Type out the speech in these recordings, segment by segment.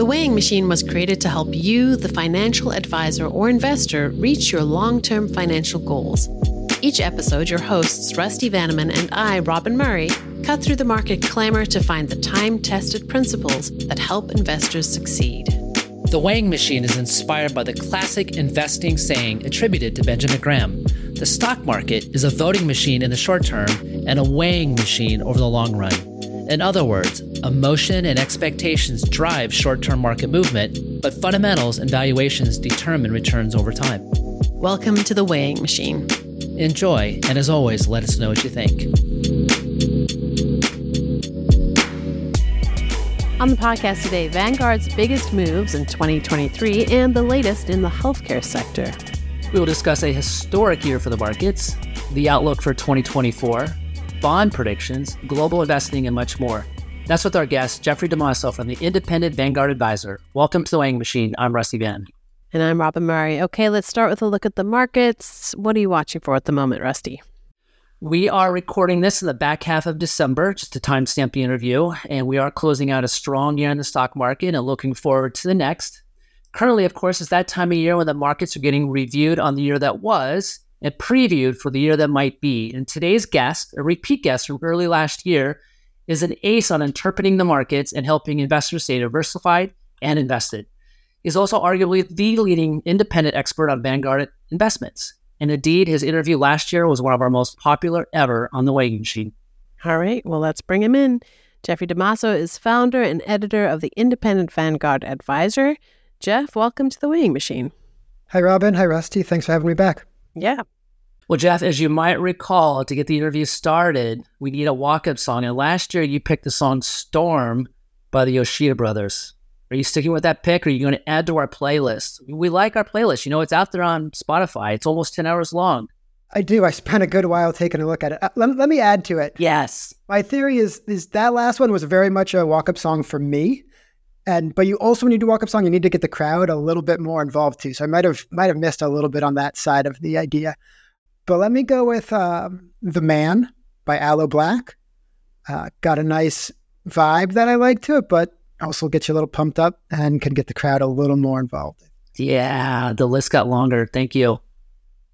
The Weighing Machine was created to help you, the financial advisor or investor, reach your long term financial goals. Each episode, your hosts, Rusty Vanneman and I, Robyn Murray, cut through the market clamor to find the time tested principles that help investors succeed. The weighing machine is inspired by the classic investing saying attributed to Benjamin Graham The stock market is a voting machine in the short term and a weighing machine over the long run. In other words, emotion and expectations drive short term market movement, but fundamentals and valuations determine returns over time. Welcome to the Weighing Machine. Enjoy, and as always, let us know what you think. On the podcast today, Vanguard's biggest moves in 2023 and the latest in the healthcare sector. We will discuss a historic year for the markets, the outlook for 2024, bond predictions, global investing, and much more. That's with our guest, Jeffrey DeMaso from the Independent Vanguard Adviser. Welcome to the Weighing Machine. I'm Rusty Van. And I'm Robyn Murray. Okay, let's start with a look at the markets. What are you watching for at the moment, Rusty? We are recording this in the back half of December, just to timestamp the interview, and we are closing out a strong year in the stock market and looking forward to the next. Currently, of course, is that time of year when the markets are getting reviewed on the year that was and previewed for the year that might be. And today's guest, a repeat guest from early last year, is an ace on interpreting the markets and helping investors stay diversified and invested. He's also arguably the leading independent expert on Vanguard investments. And indeed, his interview last year was one of our most popular ever on the weighing machine. All right, well, let's bring him in. Jeffrey DeMaso is founder and editor of the Independent Vanguard Adviser. Jeff, welcome to the weighing machine. Hi, Robyn. Hi, Rusty. Thanks for having me back. Yeah. Well, Jeff, as you might recall, to get the interview started, we need a walk up song. And last year, you picked the song Storm by the Yoshida Brothers. Are you sticking with that pick or are you going to add to our playlist? We like our playlist. You know, it's out there on Spotify, it's almost 10 hours long. I do. I spent a good while taking a look at it. Uh, let, let me add to it. Yes. My theory is is that last one was very much a walk up song for me. And but you also when you do walk up song, you need to get the crowd a little bit more involved too. So I might have might have missed a little bit on that side of the idea. But let me go with um, "The Man" by Aloe Blacc. Uh, got a nice vibe that I like to it, but also gets you a little pumped up and can get the crowd a little more involved. Yeah, the list got longer. Thank you.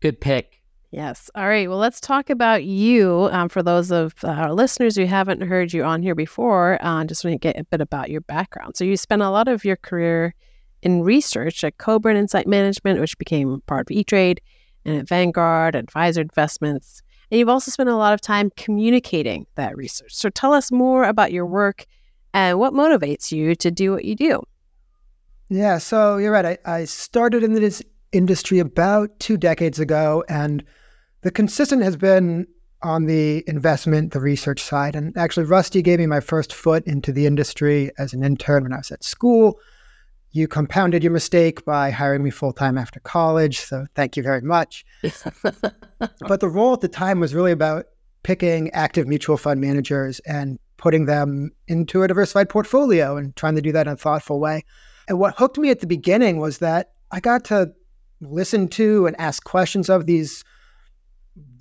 Good pick. Yes. All right. Well, let's talk about you. Um, for those of our listeners who haven't heard you on here before, uh, just want to get a bit about your background. So, you spent a lot of your career in research at Kobren Insight Management, which became part of E Trade, and at Vanguard, Adviser Investments. And you've also spent a lot of time communicating that research. So, tell us more about your work and what motivates you to do what you do. Yeah, so you're right. I, I started in this industry about two decades ago, and the consistent has been on the investment, the research side. And actually, Rusty gave me my first foot into the industry as an intern when I was at school. You compounded your mistake by hiring me full time after college. So thank you very much. but the role at the time was really about picking active mutual fund managers and putting them into a diversified portfolio and trying to do that in a thoughtful way. And what hooked me at the beginning was that I got to listen to and ask questions of these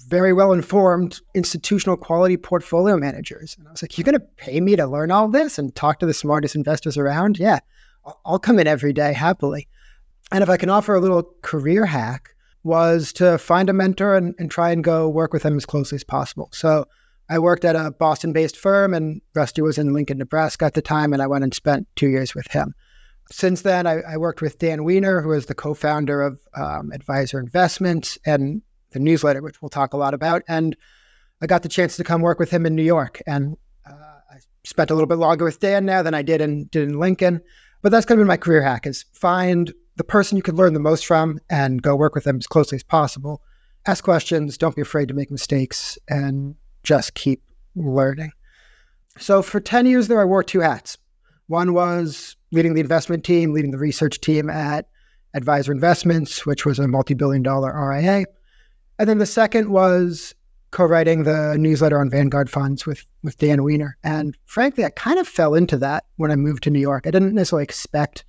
very well informed institutional quality portfolio managers. And I was like, you're going to pay me to learn all this and talk to the smartest investors around? Yeah, I'll come in every day happily. And if I can offer a little career hack, was to find a mentor and, and try and go work with them as closely as possible. So I worked at a Boston based firm, and Rusty was in Lincoln, Nebraska at the time, and I went and spent two years with him. Since then, I, I worked with Dan Wiener, who is the co founder of um, Adviser Investments and the newsletter, which we'll talk a lot about. And I got the chance to come work with him in New York. And uh, I spent a little bit longer with Dan now than I did in, did in Lincoln. But that's kind of been my career hack is find the person you can learn the most from and go work with them as closely as possible. Ask questions, don't be afraid to make mistakes, and just keep learning. So for 10 years there, I wore two hats. One was leading the investment team, leading the research team at Adviser Investments, which was a multi billion dollar RIA. And then the second was co writing the newsletter on Vanguard funds with, with Dan Wiener. And frankly, I kind of fell into that when I moved to New York. I didn't necessarily expect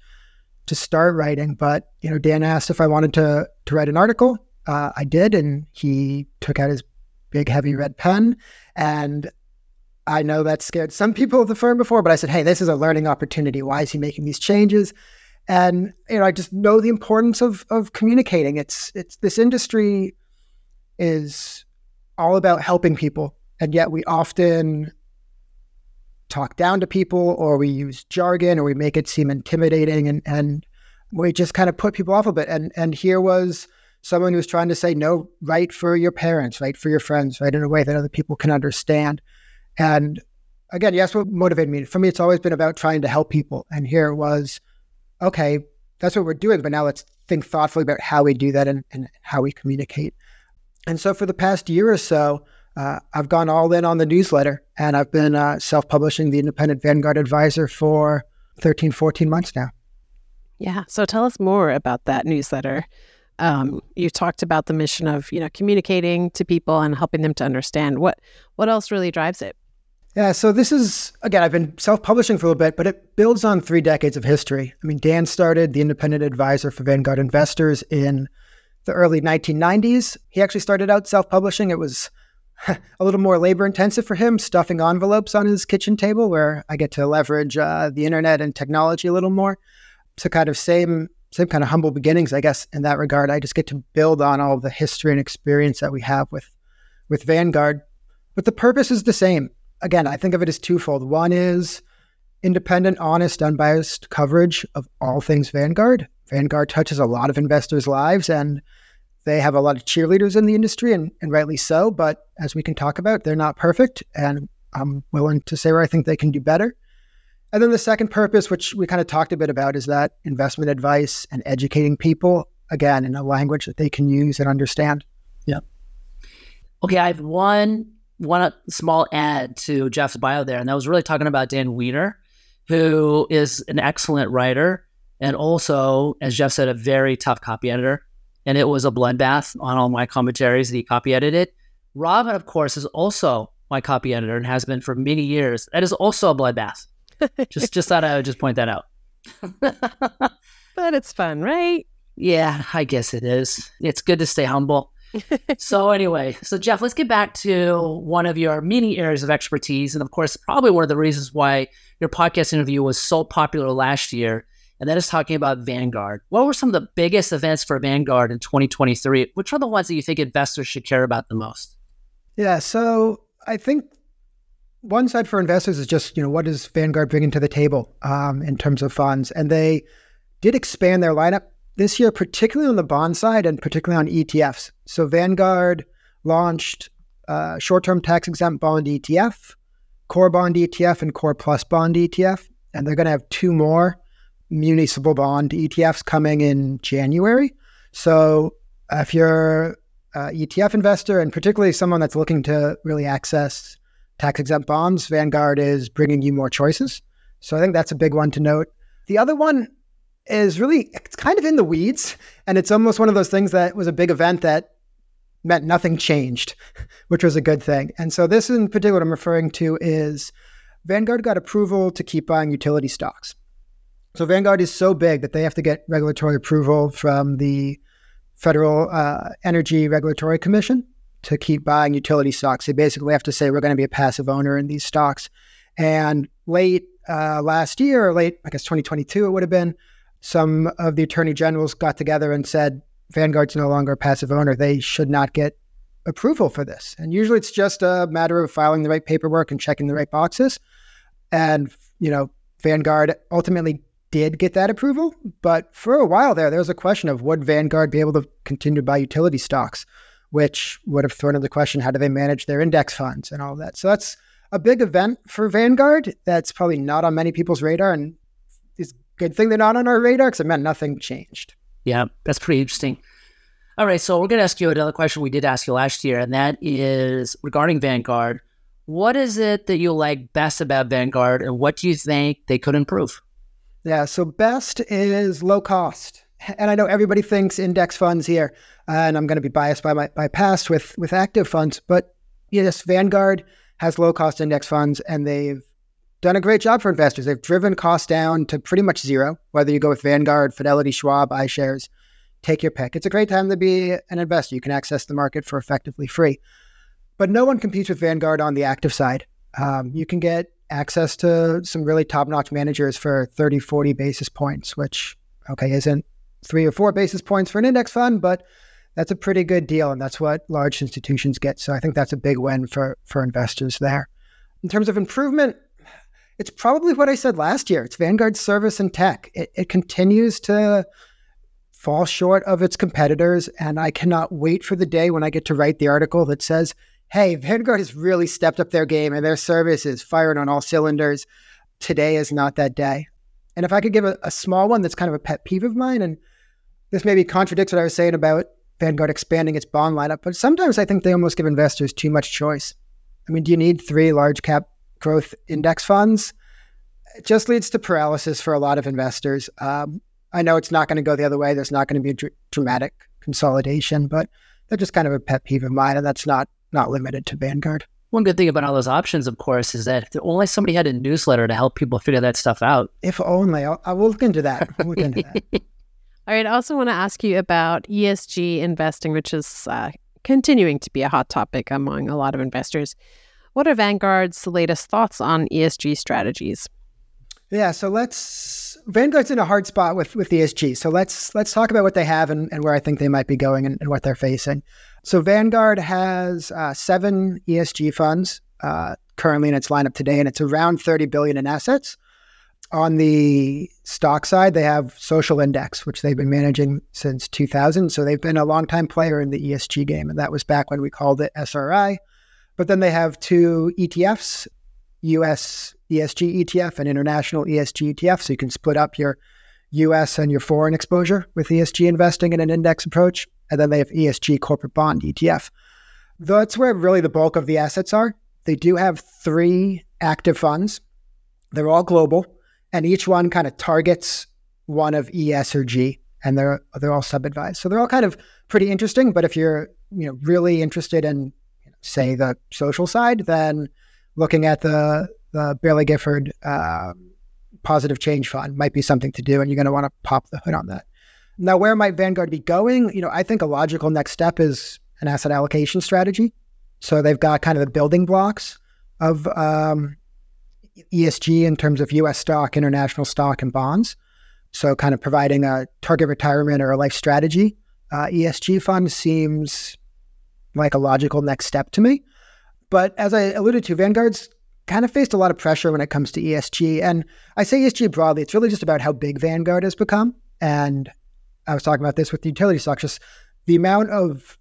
to start writing, but you know, Dan asked if I wanted to to write an article. Uh, I did, and he took out his big, heavy red pen and I know that scared some people of the firm before, but I said, hey, this is a learning opportunity. Why is he making these changes? And you know, I just know the importance of of communicating. It's it's this industry is all about helping people, and yet we often talk down to people or we use jargon or we make it seem intimidating and and we just kind of put people off a bit. And and here was someone who was trying to say no, write for your parents, write for your friends, write in a way that other people can understand. And again, yes, what motivated me. For me, it's always been about trying to help people. And here was, okay, that's what we're doing, but now let's think thoughtfully about how we do that and, and how we communicate. And so for the past year or so, uh, I've gone all in on the newsletter and I've been uh, self publishing the Independent Vanguard Adviser for 13, 14 months now. Yeah. So tell us more about that newsletter. Um, you talked about the mission of you know communicating to people and helping them to understand what what else really drives it. Yeah, so this is again, I've been self-publishing for a little bit, but it builds on three decades of history. I mean, Dan started the independent advisor for Vanguard investors in the early 1990s. He actually started out self-publishing. It was a little more labor intensive for him, stuffing envelopes on his kitchen table, where I get to leverage uh, the internet and technology a little more. So kind of same same kind of humble beginnings, I guess, in that regard. I just get to build on all the history and experience that we have with with Vanguard. But the purpose is the same. Again, I think of it as twofold. One is independent, honest, unbiased coverage of all things Vanguard. Vanguard touches a lot of investors' lives and they have a lot of cheerleaders in the industry, and, and rightly so. But as we can talk about, they're not perfect. And I'm willing to say where I think they can do better. And then the second purpose, which we kind of talked a bit about, is that investment advice and educating people, again, in a language that they can use and understand. Yeah. Okay, I have one one uh, small add to Jeff's bio there, and that was really talking about Dan Wiener, who is an excellent writer and also, as Jeff said, a very tough copy editor. And it was a bloodbath on all my commentaries that he copy edited. Robyn, of course, is also my copy editor and has been for many years. That is also a bloodbath just just thought I would just point that out. but it's fun, right? Yeah, I guess it is. It's good to stay humble. so anyway, so Jeff, let's get back to one of your many areas of expertise, and of course, probably one of the reasons why your podcast interview was so popular last year, and that is talking about Vanguard. What were some of the biggest events for Vanguard in 2023? Which are the ones that you think investors should care about the most? Yeah, so I think one side for investors is just you know what does Vanguard bring to the table um, in terms of funds, and they did expand their lineup this year, particularly on the bond side and particularly on ETFs. So Vanguard launched uh, short-term tax-exempt bond ETF, core bond ETF, and core plus bond ETF, and they're going to have two more municipal bond ETFs coming in January. So uh, if you're uh, an ETF investor and particularly someone that's looking to really access tax exempt bonds, Vanguard is bringing you more choices. So I think that's a big one to note. The other one is really, it's kind of in the weeds. And it's almost one of those things that was a big event that meant nothing changed, which was a good thing. And so this in particular, what I'm referring to is Vanguard got approval to keep buying utility stocks. So Vanguard is so big that they have to get regulatory approval from the Federal uh, Energy Regulatory Commission to keep buying utility stocks. They basically have to say we're going to be a passive owner in these stocks. And late uh, last year, or late, I guess 2022, it would have been, some of the attorney generals got together and said Vanguard's no longer a passive owner. They should not get approval for this. And usually it's just a matter of filing the right paperwork and checking the right boxes. And, you know, Vanguard ultimately did get that approval. But for a while there, there was a question of would Vanguard be able to continue to buy utility stocks? which would have thrown into the question how do they manage their index funds and all of that. So that's a big event for Vanguard that's probably not on many people's radar. And it's good thing they're not on our radar because it meant nothing changed. Yeah, that's pretty interesting. All right, so we're going to ask you another question we did ask you last year, and that is regarding Vanguard. What is it that you like best about Vanguard, and what do you think they could improve? Yeah, so best is low cost and I know everybody thinks index funds here, and I'm going to be biased by my past with with active funds, but yes, Vanguard has low cost index funds, and they've done a great job for investors. They've driven costs down to pretty much zero, whether you go with Vanguard, Fidelity, Schwab, iShares, take your pick. It's a great time to be an investor. You can access the market for effectively free. But no one competes with Vanguard on the active side. Um, you can get access to some really top notch managers for 30, 40 basis points, which, okay, isn't three or four basis points for an index fund, but that's a pretty good deal. And that's what large institutions get. So I think that's a big win for, for investors there. In terms of improvement, it's probably what I said last year. It's Vanguard service and tech. It, it continues to fall short of its competitors. And I cannot wait for the day when I get to write the article that says, hey, Vanguard has really stepped up their game and their service is firing on all cylinders. Today is not that day. And if I could give a, a small one that's kind of a pet peeve of mine, and this maybe contradicts what I was saying about Vanguard expanding its bond lineup, but sometimes I think they almost give investors too much choice. I mean, do you need three large cap growth index funds? It just leads to paralysis for a lot of investors. Um, I know it's not going to go the other way. There's not going to be a dr- dramatic consolidation, but that's just kind of a pet peeve of mine, and that's not not limited to Vanguard. One good thing about all those options, of course, is that if only somebody had a newsletter to help people figure that stuff out. If only. I'll, I will look into that. I'll look into that. all right. I also want to ask you about ESG investing, which is uh, continuing to be a hot topic among a lot of investors. What are Vanguard's latest thoughts on ESG strategies? Yeah, so let's Vanguard's in a hard spot with with ESG. So let's let's talk about what they have and, and where I think they might be going and, and what they're facing. So Vanguard has uh, seven ESG funds uh, currently in its lineup today, and it's around 30 billion in assets. On the stock side, they have Social Index, which they've been managing since 2000. So they've been a long time player in the ESG game, and that was back when we called it SRI. But then they have two ETFs, US ESG ETF and international ESG ETF. So you can split up your US and your foreign exposure with ESG investing in an index approach. And then they have ESG corporate bond ETF. That's where really the bulk of the assets are. They do have three active funds. They're all global, and each one kind of targets one of ES or G, and they're they're all sub-advised. So they're all kind of pretty interesting. But if you're you know really interested in say the social side, then looking at the the Baillie Gifford uh, Positive Change Fund might be something to do, and you're going to want to pop the hood on that. Now, where might Vanguard be going? You know, I think a logical next step is an asset allocation strategy. So they've got kind of the building blocks of um, ESG in terms of U.S. stock, international stock, and bonds. So, kind of providing a target retirement or a life strategy uh, ESG fund seems like a logical next step to me. But as I alluded to, Vanguard's kind of faced a lot of pressure when it comes to ESG. And I say ESG broadly, it's really just about how big Vanguard has become. And I was talking about this with the utility stocks, just the amount of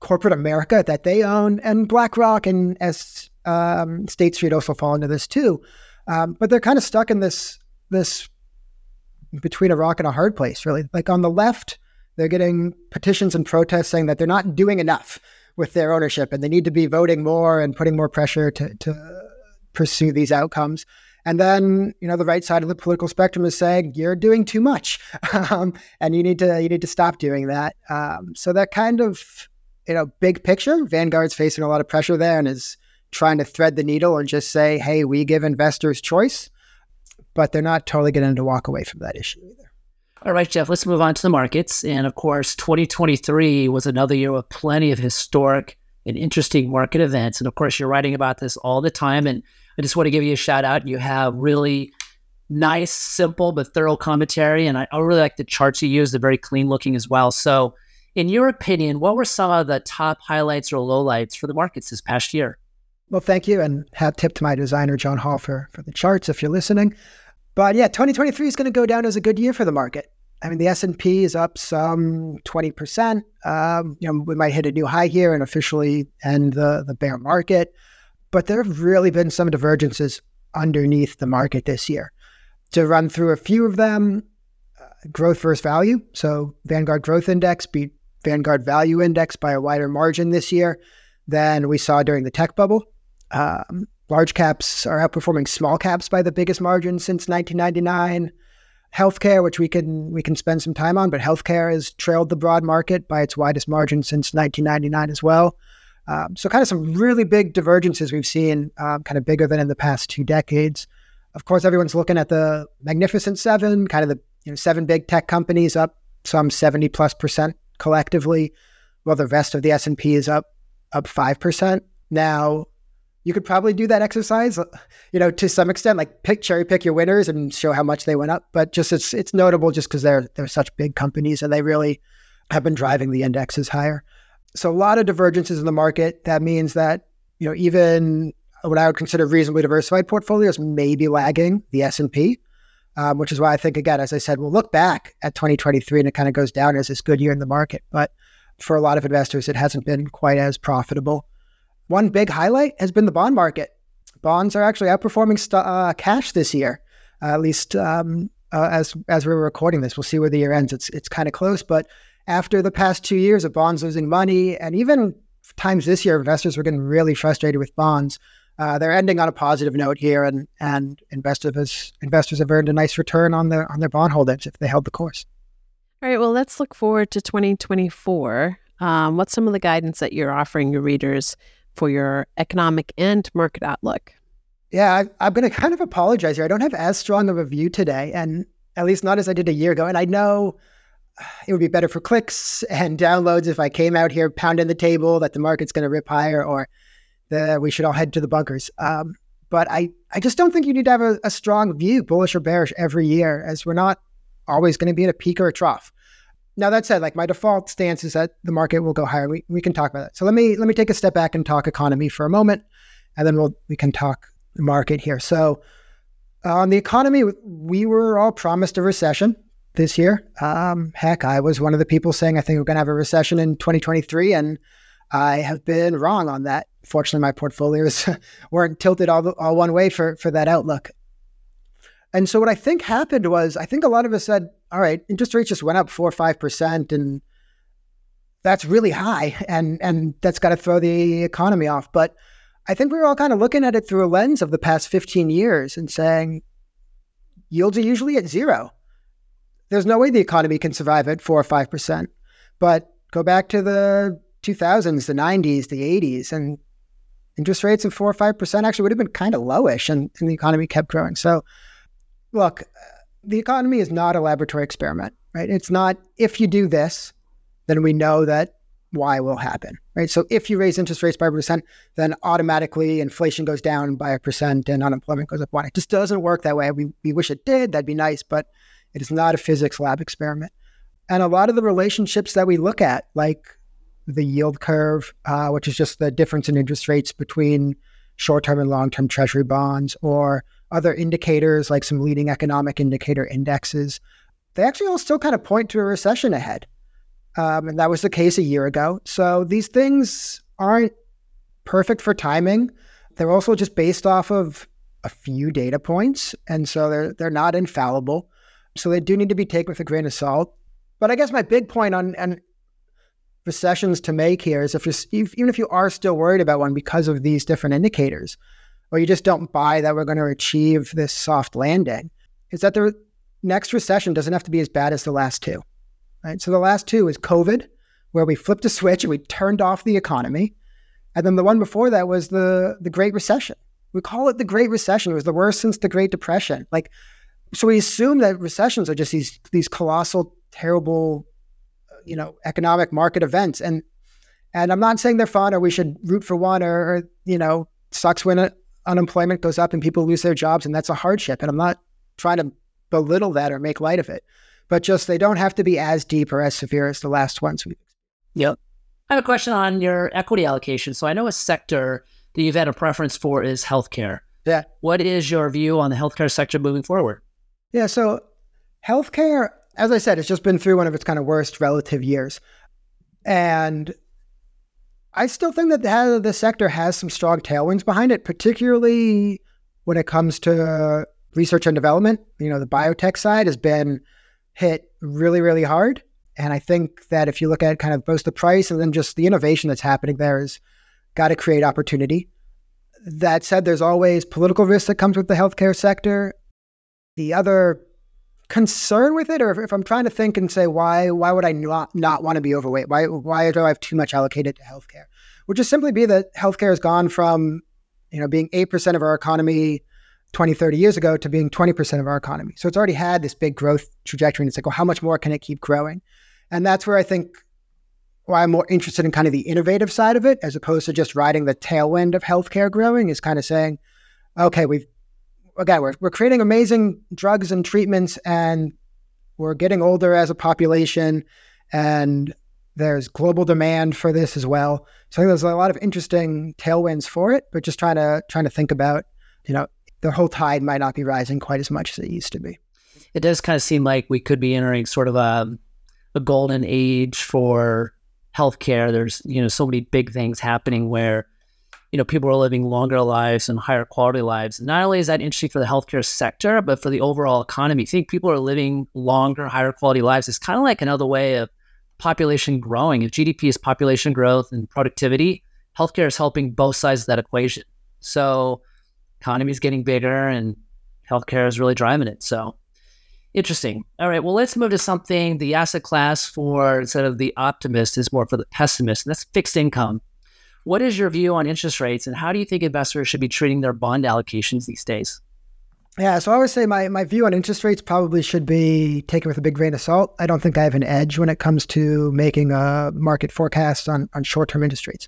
corporate America that they own, and BlackRock and as um, State Street also fall into this too. Um, but they're kind of stuck in this this between a rock and a hard place, really. Like on the left, they're getting petitions and protests saying that they're not doing enough with their ownership and they need to be voting more and putting more pressure to, to pursue these outcomes. And then, you know, the right side of the political spectrum is saying you're doing too much, um, and you need to you need to stop doing that. Um, so that kind of, you know, big picture, Vanguard's facing a lot of pressure there and is trying to thread the needle and just say, hey, we give investors choice, but they're not totally going to walk away from that issue either. All right, Jeff, let's move on to the markets. And of course, 2023 was another year with plenty of historic and interesting market events. And of course, you're writing about this all the time. And I just want to give you a shout out. You have really nice, simple, but thorough commentary. And I, I really like the charts you use. They're very clean looking as well. So, in your opinion, what were some of the top highlights or lowlights for the markets this past year? Well, thank you. And hat tip to my designer, John Hall, for, for the charts if you're listening. But yeah, 2023 is going to go down as a good year for the market. I mean, the S&P is up some 20%. Um, you know, we might hit a new high here and officially end the, the bear market. But there have really been some divergences underneath the market this year. To run through a few of them, uh, growth versus value. So Vanguard Growth Index beat Vanguard Value Index by a wider margin this year than we saw during the tech bubble. Um, large caps are outperforming small caps by the biggest margin since 1999. Healthcare, which we can we can spend some time on, but healthcare has trailed the broad market by its widest margin since 1999 as well. Um, so, kind of some really big divergences we've seen, um, kind of bigger than in the past two decades. Of course, everyone's looking at the Magnificent Seven, kind of the you know, seven big tech companies up some 70 plus percent collectively, while the rest of the S&P is up up 5%. Now, you could probably do that exercise, you know, to some extent, like pick cherry pick your winners and show how much they went up. But just it's it's notable just because they're they're such big companies and they really have been driving the indexes higher. So a lot of divergences in the market. That means that you know even what I would consider reasonably diversified portfolios may be lagging the S and P, um, which is why I think again, as I said, we'll look back at 2023 and it kind of goes down as this good year in the market. But for a lot of investors, it hasn't been quite as profitable. One big highlight has been the bond market. Bonds are actually outperforming st- uh, cash this year, uh, at least um, uh, as as we're recording this. We'll see where the year ends. It's it's kind of close, but after the past two years of bonds losing money, and even times this year, investors were getting really frustrated with bonds. Uh, they're ending on a positive note here, and and investors investors have earned a nice return on their on their bond holdings if they held the course. All right. Well, let's look forward to 2024. Um, what's some of the guidance that you're offering your readers for your economic and market outlook? Yeah, I, am going to kind of apologize here. I don't have as strong of a view today, and at least not as I did a year ago. And I know it would be better for clicks and downloads if I came out here pounding the table that the market's going to rip higher or that we should all head to the bunkers. Um, but I, I just don't think you need to have a, a strong view, bullish or bearish, every year, as we're not always going to be at a peak or a trough. Now that said, like my default stance is that the market will go higher. We, we can talk about that. So let me let me take a step back and talk economy for a moment, and then we'll we can talk market here. So uh, on the economy, we were all promised a recession this year. Um, heck, I was one of the people saying I think we're going to have a recession in 2023, and I have been wrong on that. Fortunately, my portfolios weren't tilted all, all one way for for that outlook. And so what I think happened was I think a lot of us said, all right, interest rates just went up four or five percent and that's really high and and that's got to throw the economy off. But I think we were all kind of looking at it through a lens of the past 15 years and saying yields are usually at zero. There's no way the economy can survive at four or five percent. But go back to the 2000s, the 90s, the 80s, and interest rates of four or five percent actually would have been kind of lowish, and, and the economy kept growing. So look, the economy is not a laboratory experiment, right? It's not if you do this, then we know that Y will happen, right? So if you raise interest rates by a percent, then automatically inflation goes down by a percent and unemployment goes up one. It just doesn't work that way. We, we wish it did. That'd be nice, but it is not a physics lab experiment. And a lot of the relationships that we look at, like the yield curve, uh, which is just the difference in interest rates between short term and long term treasury bonds, or other indicators like some leading economic indicator indexes, they actually all still kind of point to a recession ahead. Um, and that was the case a year ago. So these things aren't perfect for timing. They're also just based off of a few data points. And so they're, they're not infallible. So they do need to be taken with a grain of salt. But I guess my big point on, on recessions to make here is if you're, even if you are still worried about one because of these different indicators, or you just don't buy that we're going to achieve this soft landing, is that the next recession doesn't have to be as bad as the last two. Right? So the last two is COVID, where we flipped a switch and we turned off the economy. And then the one before that was the the Great Recession. We call it the Great Recession. It was the worst since the Great Depression. Like, so we assume that recessions are just these these colossal, terrible, uh, you know, economic market events. And and I'm not saying they're fun or we should root for one or, or you know, sucks when it, unemployment goes up and people lose their jobs, and that's a hardship. And I'm not trying to belittle that or make light of it, but just they don't have to be as deep or as severe as the last ones. Yep. I have a question on your equity allocation. So I know a sector that you've had a preference for is healthcare. Yeah. What is your view on the healthcare sector moving forward? Yeah. So healthcare, as I said, it's just been through one of its kind of worst relative years. And I still think that the, sector has some strong tailwinds behind it, particularly when it comes to research and development. You know, the biotech side has been hit really, really hard. And I think that if you look at kind of both the price and then just the innovation that's happening there is got to create opportunity. That said, there's always political risk that comes with the healthcare sector. The other concern with it, or if, if, I'm trying to think and say why why would I not not want to be overweight? Why why do I have too much allocated to healthcare? Would just simply be that healthcare has gone from you know being eight percent of our economy 20, 30 years ago to being 20% of our economy. So it's already had this big growth trajectory. And it's like, well, how much more can it keep growing? And that's where I think why I'm more interested in kind of the innovative side of it as opposed to just riding the tailwind of healthcare growing is kind of saying, okay, we've again we're we're creating amazing drugs and treatments and we're getting older as a population and there's global demand for this as well. So I think there's a lot of interesting tailwinds for it, but just trying to trying to think about, you know, the whole tide might not be rising quite as much as it used to be. It does kind of seem like we could be entering sort of a a golden age for healthcare. There's you know so many big things happening where you know people are living longer lives and higher quality lives. Not only is that interesting for the healthcare sector, but for the overall economy. I think people are living longer, higher quality lives. It's kind of like another way of population growing. If GDP is population growth and productivity, healthcare is helping both sides of that equation. So economy is getting bigger and healthcare is really driving it. So interesting. All right. Well, let's move to something the asset class for instead of the optimist is more for the pessimist, and that's fixed income. What is your view on interest rates and how do you think investors should be treating their bond allocations these days? Yeah, so I would say my, my view on interest rates probably should be taken with a big grain of salt. I don't think I have an edge when it comes to making a market forecast on, on short term interest rates.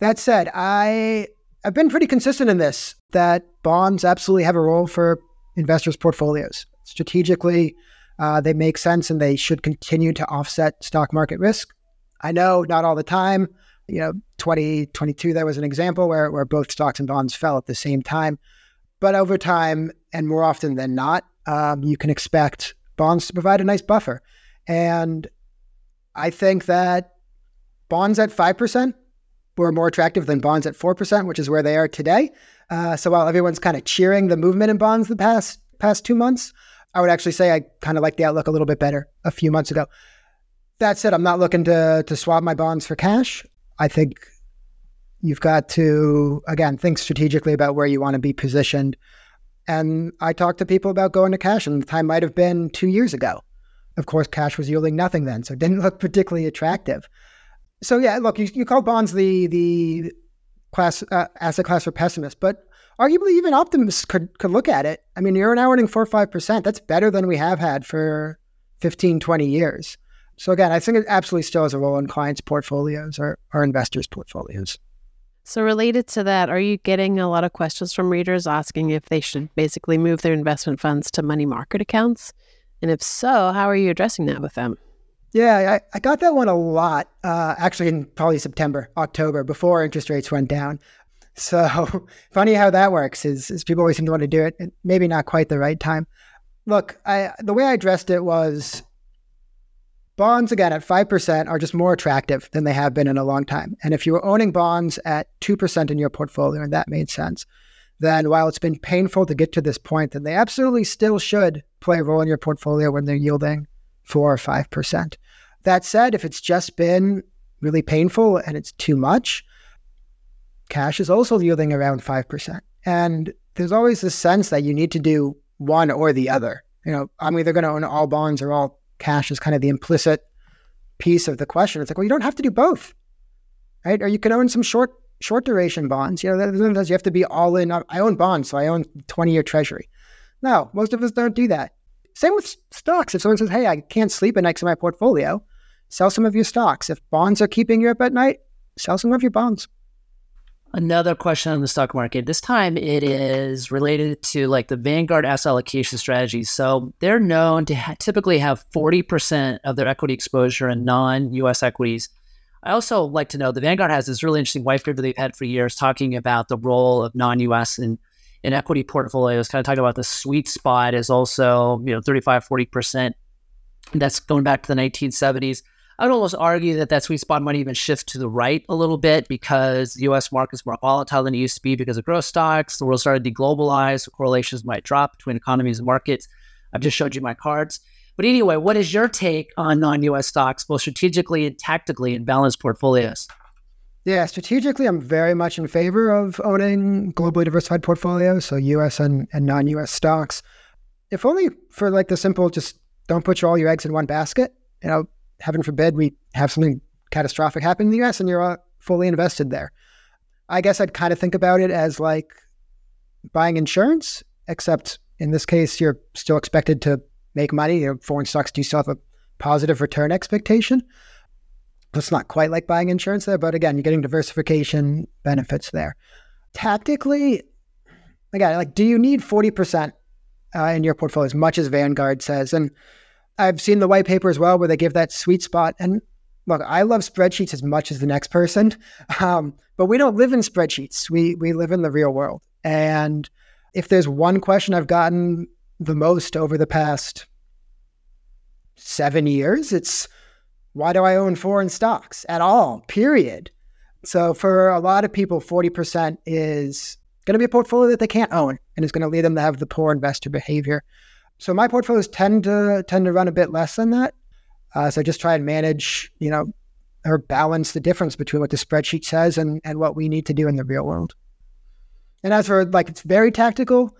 That said, I I've been pretty consistent in this that bonds absolutely have a role for investors' portfolios. Strategically, uh, they make sense and they should continue to offset stock market risk. I know not all the time. You know, 2022, there was an example where, where both stocks and bonds fell at the same time. But over time, and more often than not, um, you can expect bonds to provide a nice buffer. And I think that bonds at 5% were more attractive than bonds at 4%, which is where they are today. Uh, so while everyone's kind of cheering the movement in bonds the past past two months, I would actually say I kind of like the outlook a little bit better a few months ago. That said, I'm not looking to to swap my bonds for cash. I think You've got to, again, think strategically about where you want to be positioned. And I talked to people about going to cash, and the time might have been two years ago. Of course, cash was yielding nothing then, so it didn't look particularly attractive. So yeah, look, you, you call bonds the the class uh, asset class for pessimists, but arguably even optimists could could look at it. I mean, you're now earning four or five percent. That's better than we have had for 15, 20 years. So again, I think it absolutely still has a role in clients' portfolios or, or investors' portfolios. So, related to that, are you getting a lot of questions from readers asking if they should basically move their investment funds to money market accounts? And if so, how are you addressing that with them? Yeah, I, I got that one a lot, uh, actually, in probably September, October, before interest rates went down. So, funny how that works is, is people always seem to want to do it, and maybe not quite the right time. Look, I, the way I addressed it was bonds again at 5% are just more attractive than they have been in a long time. And if you were owning bonds at 2% in your portfolio and that made sense, then while it's been painful to get to this point, then they absolutely still should play a role in your portfolio when they're yielding 4 or 5%. That said, if it's just been really painful and it's too much, cash is also yielding around 5%. And there's always this sense that you need to do one or the other. You know, I'm either going to own all bonds or all cash is kind of the implicit piece of the question. It's like, well, you don't have to do both, right? Or you can own some short short duration bonds. You know, sometimes you have to be all in. I own bonds, so I own 20 year treasury. No, most of us don't do that. Same with stocks. If someone says, hey, I can't sleep at night in my portfolio, sell some of your stocks. If bonds are keeping you up at night, sell some of your bonds. Another question on the stock market. This time it is related to like the Vanguard asset allocation strategy. So they're known to ha- typically have 40% of their equity exposure in non US equities. I also like to know the Vanguard has this really interesting white paper they've had for years talking about the role of non US in, in equity portfolios, kind of talking about the sweet spot is also, you know, 35, 40%. That's going back to the 1970s. I would almost argue that that sweet spot might even shift to the right a little bit because the U.S. market is more volatile than it used to be because of growth stocks. The world started to deglobalize. The correlations might drop between economies and markets. I've just showed you my cards. But anyway, what is your take on non-U.S. stocks, both strategically and tactically in balanced portfolios? Yeah, strategically, I'm very much in favor of owning globally diversified portfolios, so U.S. and, and non-U.S. stocks. If only for like the simple, just don't put all your eggs in one basket. You know, heaven forbid we have something catastrophic happen in the US and you're uh, fully invested there. I guess I'd kind of think about it as like buying insurance, except in this case, you're still expected to make money. You know, foreign stocks do still have a positive return expectation. It's not quite like buying insurance there, but again, you're getting diversification benefits there. Tactically, again, like, do you need 40% uh, in your portfolio as much as Vanguard says? And I've seen the white paper as well where they give that sweet spot. And look, I love spreadsheets as much as the next person, um, but we don't live in spreadsheets. We we live in the real world. And if there's one question I've gotten the most over the past seven years, it's why do I own foreign stocks at all? Period. So for a lot of people, 40% is going to be a portfolio that they can't own and is going to lead them to have the poor investor behavior. So my portfolios tend to tend to run a bit less than that. Uh, so just try and manage, you know, or balance the difference between what the spreadsheet says and, and what we need to do in the real world. And as for like, it's very tactical.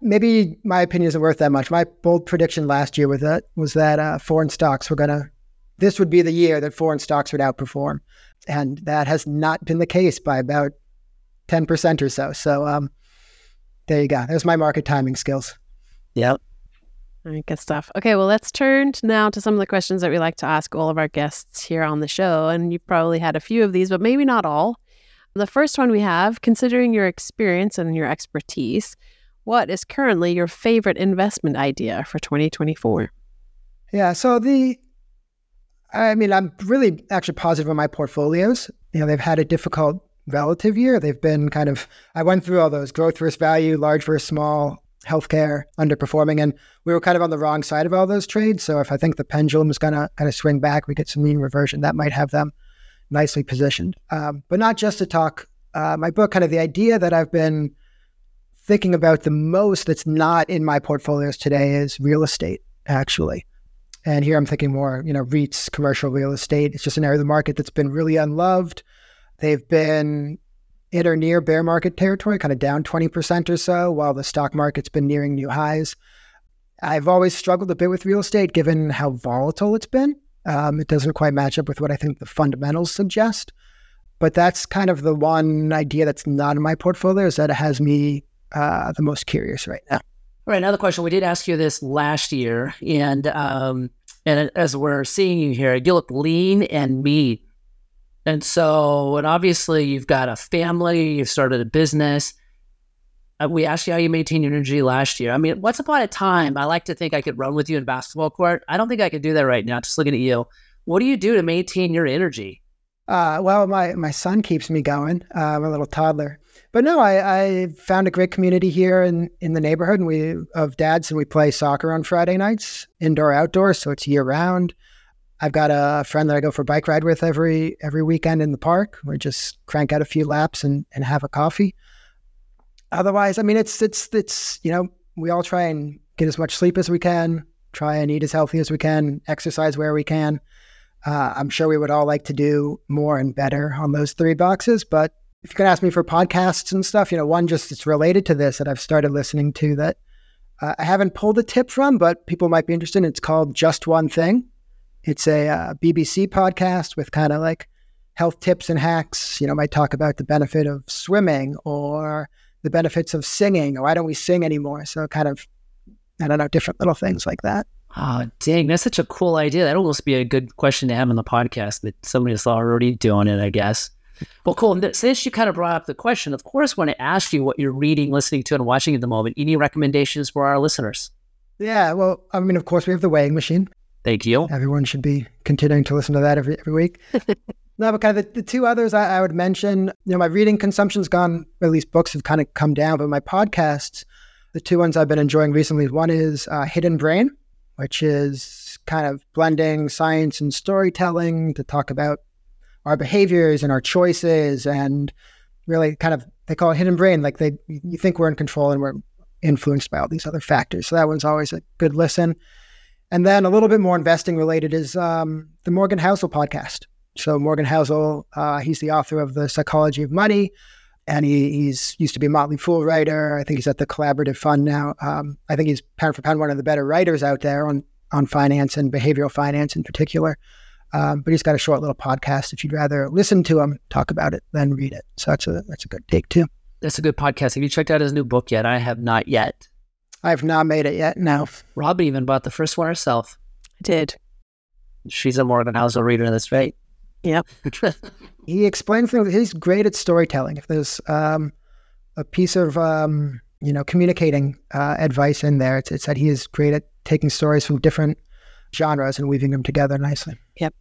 Maybe my opinion isn't worth that much. My bold prediction last year was that was that uh, foreign stocks were gonna. This would be the year that foreign stocks would outperform, and that has not been the case by about ten percent or so. So, um, there you go. There's my market timing skills. Yep. All right, good stuff. Okay, well, let's turn now to some of the questions that we like to ask all of our guests here on the show. And you've probably had a few of these, but maybe not all. The first one we have considering your experience and your expertise, what is currently your favorite investment idea for 2024? Yeah, so the, I mean, I'm really actually positive on my portfolios. You know, they've had a difficult relative year. They've been kind of, I went through all those growth versus value, large versus small, healthcare underperforming, and we were kind of on the wrong side of all those trades. So if I think the pendulum is going to kind of swing back, we get some mean reversion, that might have them nicely positioned. Um, but not just to talk. Uh, my book, kind of the idea that I've been thinking about the most that's not in my portfolios today is real estate, actually. And here I'm thinking more, you know, REITs, commercial real estate. It's just an area of the market that's been really unloved. They've been in or near bear market territory, kind of down 20% or so, while the stock market's been nearing new highs. I've always struggled a bit with real estate given how volatile it's been. Um, it doesn't quite match up with what I think the fundamentals suggest. But that's kind of the one idea that's not in my portfolio is that it has me uh, the most curious right now. All right, another question. We did ask you this last year, and um, and as we're seeing you here, you look lean and mean. And so, and obviously, you've got a family, you've started a business. Uh, we asked you how you maintain your energy last year. I mean, once upon a time, I like to think I could run with you in basketball court. I don't think I could do that right now. Just looking at you, what do you do to maintain your energy? Uh, well, my my son keeps me going. Uh, my little toddler. But no, I, I found a great community here in, in the neighborhood, and we of dads, and we play soccer on Friday nights, indoor outdoor, so it's year round. I've got a friend that I go for a bike ride with every every weekend in the park. We just crank out a few laps and, and have a coffee. Otherwise, I mean, it's it's it's you know we all try and get as much sleep as we can, try and eat as healthy as we can, exercise where we can. Uh, I'm sure we would all like to do more and better on those three boxes. But if you could ask me for podcasts and stuff, you know, one just it's related to this that I've started listening to that uh, I haven't pulled a tip from, but people might be interested. In. It's called Just One Thing it's a uh, BBC podcast with kind of like health tips and hacks. You know, might talk about the benefit of swimming or the benefits of singing, or why don't we sing anymore? So kind of, I don't know, different little things like that. Oh, dang, that's such a cool idea. That'd almost be a good question to have on the podcast that somebody's already doing it, I guess. Well, cool. Since you kind of brought up the question, of course, when I ask you what you're reading, listening to, and watching at the moment, any recommendations for our listeners? Yeah, well, I mean, of course, we have the weighing machine. Thank you. Everyone should be continuing to listen to that every every week. no, but kind of the, the two others I, I, would mention, you know, my reading consumption's gone, at least books have kind of come down, but my podcasts, the two ones I've been enjoying recently, one is uh, Hidden Brain, which is kind of blending science and storytelling to talk about our behaviors and our choices and really kind of they call it hidden brain like they you think we're in control and we're influenced by all these other factors so that one's always a good listen and then a little bit more investing related is um, the Morgan Housel podcast. So Morgan Housel, uh, he's the author of The Psychology of Money, and he, he's used to be a Motley Fool writer. I think he's at the Collaborative Fund now. Um, I think he's pound for pound one of the better writers out there on on finance and behavioral finance in particular. Um, but he's got a short little podcast. If you'd rather listen to him talk about it than read it, so that's a that's a good take too. That's a good podcast. Have you checked out his new book yet? I have not yet. I've not made it yet. No. Robyn even bought the first one herself. I did. She's a Morgan Housel reader. That's right. Yep. he explains things. He's great at storytelling. If there's um, a piece of um, you know communicating uh, advice in there, it's, it's that he is great at taking stories from different genres and weaving them together nicely. Yep.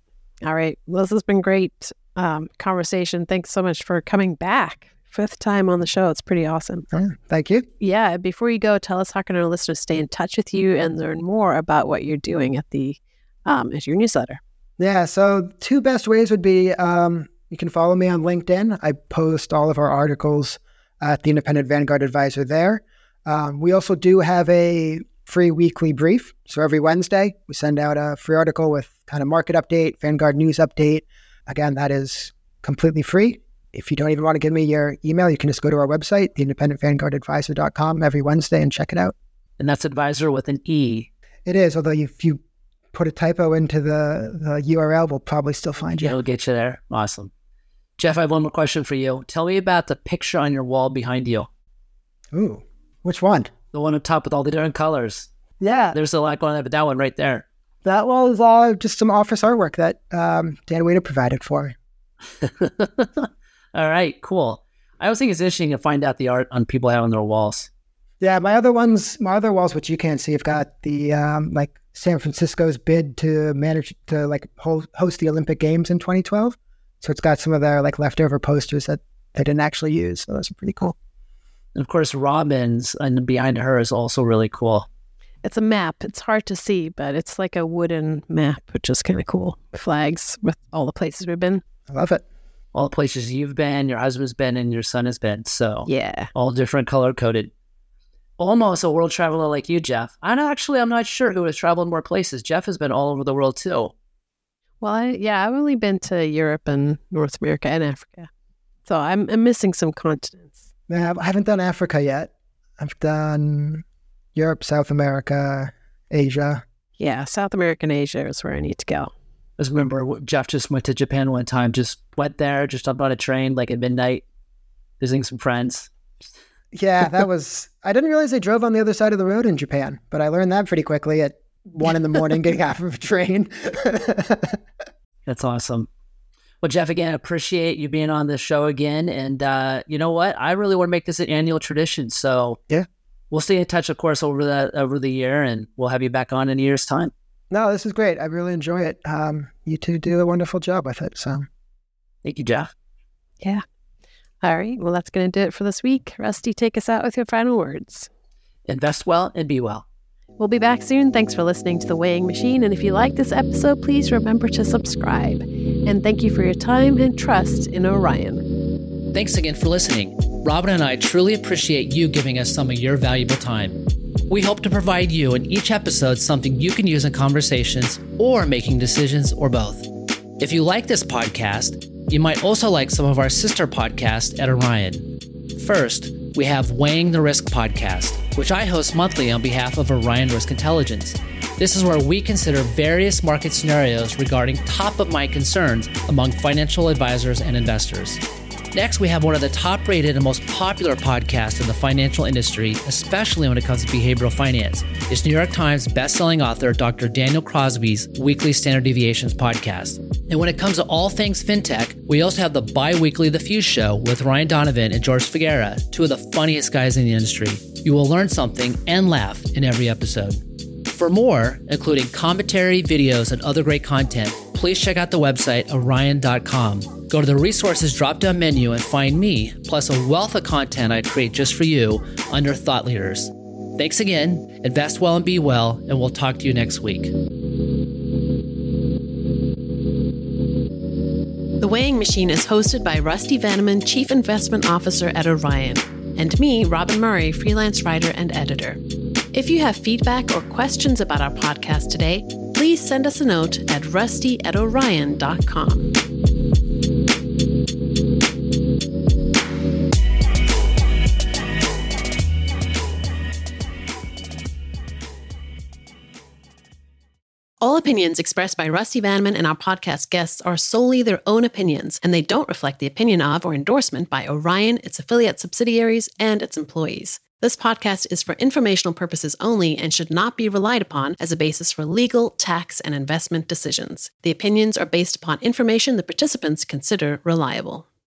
All right. Well, this has been great um, conversation. Thanks so much for coming back. Fifth time on the show. It's pretty awesome. Yeah, thank you. Yeah. Before you go, tell us how can our listeners stay in touch with you and learn more about what you're doing at the um, at your newsletter. Yeah. So two best ways would be um, you can follow me on LinkedIn. I post all of our articles at the Independent Vanguard Adviser there. Um, we also do have a free weekly brief. So every Wednesday, we send out a free article with kind of market update, Vanguard news update. Again, that is completely free. If you don't even want to give me your email, you can just go to our website, theindependentvanguardadviser.com, every Wednesday and check it out. And that's advisor with an E. It is, although if you put a typo into the, the URL, we'll probably still find you. It'll get you there. Awesome. Jeff, I have one more question for you. Tell me about the picture on your wall behind you. Ooh, which one? The one up top with all the different colors. Yeah, There's a lot going on, but that one right there. that wall is all just some office artwork that um, Dan Wader provided for me. all right, cool. I always think it's interesting to find out the art on people have on their walls. Yeah, my other ones, my other walls, which you can't see, have got the um, like San Francisco's bid to manage to like host the Olympic Games in 2012. So it's got some of their like leftover posters that they didn't actually use. So those are pretty cool. And of course, Robyn's and behind her is also really cool. It's a map. It's hard to see, but it's like a wooden map, which is kind of cool. Flags with all the places we've been. I love it. All the places you've been, your husband's been, and your son has been. So Yeah. all different color coded. Almost a world traveler like you, Jeff. And actually, I'm not sure who has traveled more places. Jeff has been all over the world too. Well, I, yeah, I've only been to Europe and North America and Africa. So I'm, I'm missing some continents. Yeah, I haven't done Africa yet. I've done Europe, South America, Asia. Yeah, South America and Asia is where I need to go. I just remember Jeff just went to Japan one time, just went there, just jumped on a train like at midnight, visiting some friends. Yeah, that was. I didn't realize they drove on the other side of the road in Japan, but I learned that pretty quickly at one in the morning getting off of a train. That's awesome. Well, Jeff, again, appreciate you being on the show again. And uh, you know what? I really want to make this an annual tradition. So Yeah. we'll stay in touch, of course, over the over the year, and we'll have you back on in a year's time. No, this is great. I really enjoy it. Um, you two do a wonderful job with it. So Thank you, Jeff. Yeah. All right. Well, that's going to do it for this week. Rusty, take us out with your final words. Invest well and be well. We'll be back soon. Thanks for listening to The Weighing Machine. And if you like this episode, please remember to subscribe. And thank you for your time and trust in Orion. Thanks again for listening. Robyn and I truly appreciate you giving us some of your valuable time. We hope to provide you in each episode something you can use in conversations or making decisions or both. If you like this podcast, you might also like some of our sister podcasts at Orion. First, we have Weighing the Risk podcast, which I host monthly on behalf of Orion Risk Intelligence. This is where we consider various market scenarios regarding top of mind concerns among financial advisors and investors. Next, we have one of the top rated and most popular podcasts in the financial industry, especially when it comes to behavioral finance. It's New York Times bestselling author Dr. Daniel Crosby's Weekly Standard Deviations podcast. And when it comes to all things fintech, we also have the bi weekly The Fuse Show with Ryan Donovan and George Figuera, two of the funniest guys in the industry. You will learn something and laugh in every episode. For more, including commentary, videos, and other great content, please check out the website orion.com. Go to the resources drop down menu and find me, plus a wealth of content I create just for you under Thought Leaders. Thanks again, invest well and be well, and we'll talk to you next week. The Weighing Machine is hosted by Rusty Vanneman, Chief Investment Officer at Orion, and me, Robyn Murray, freelance writer and editor. If you have feedback or questions about our podcast today, please send us a note at rusty at orion.com. All opinions expressed by Rusty Vanneman and our podcast guests are solely their own opinions, and they don't reflect the opinion of or endorsement by Orion, its affiliate subsidiaries, and its employees. This podcast is for informational purposes only and should not be relied upon as a basis for legal, tax, and investment decisions. The opinions are based upon information the participants consider reliable.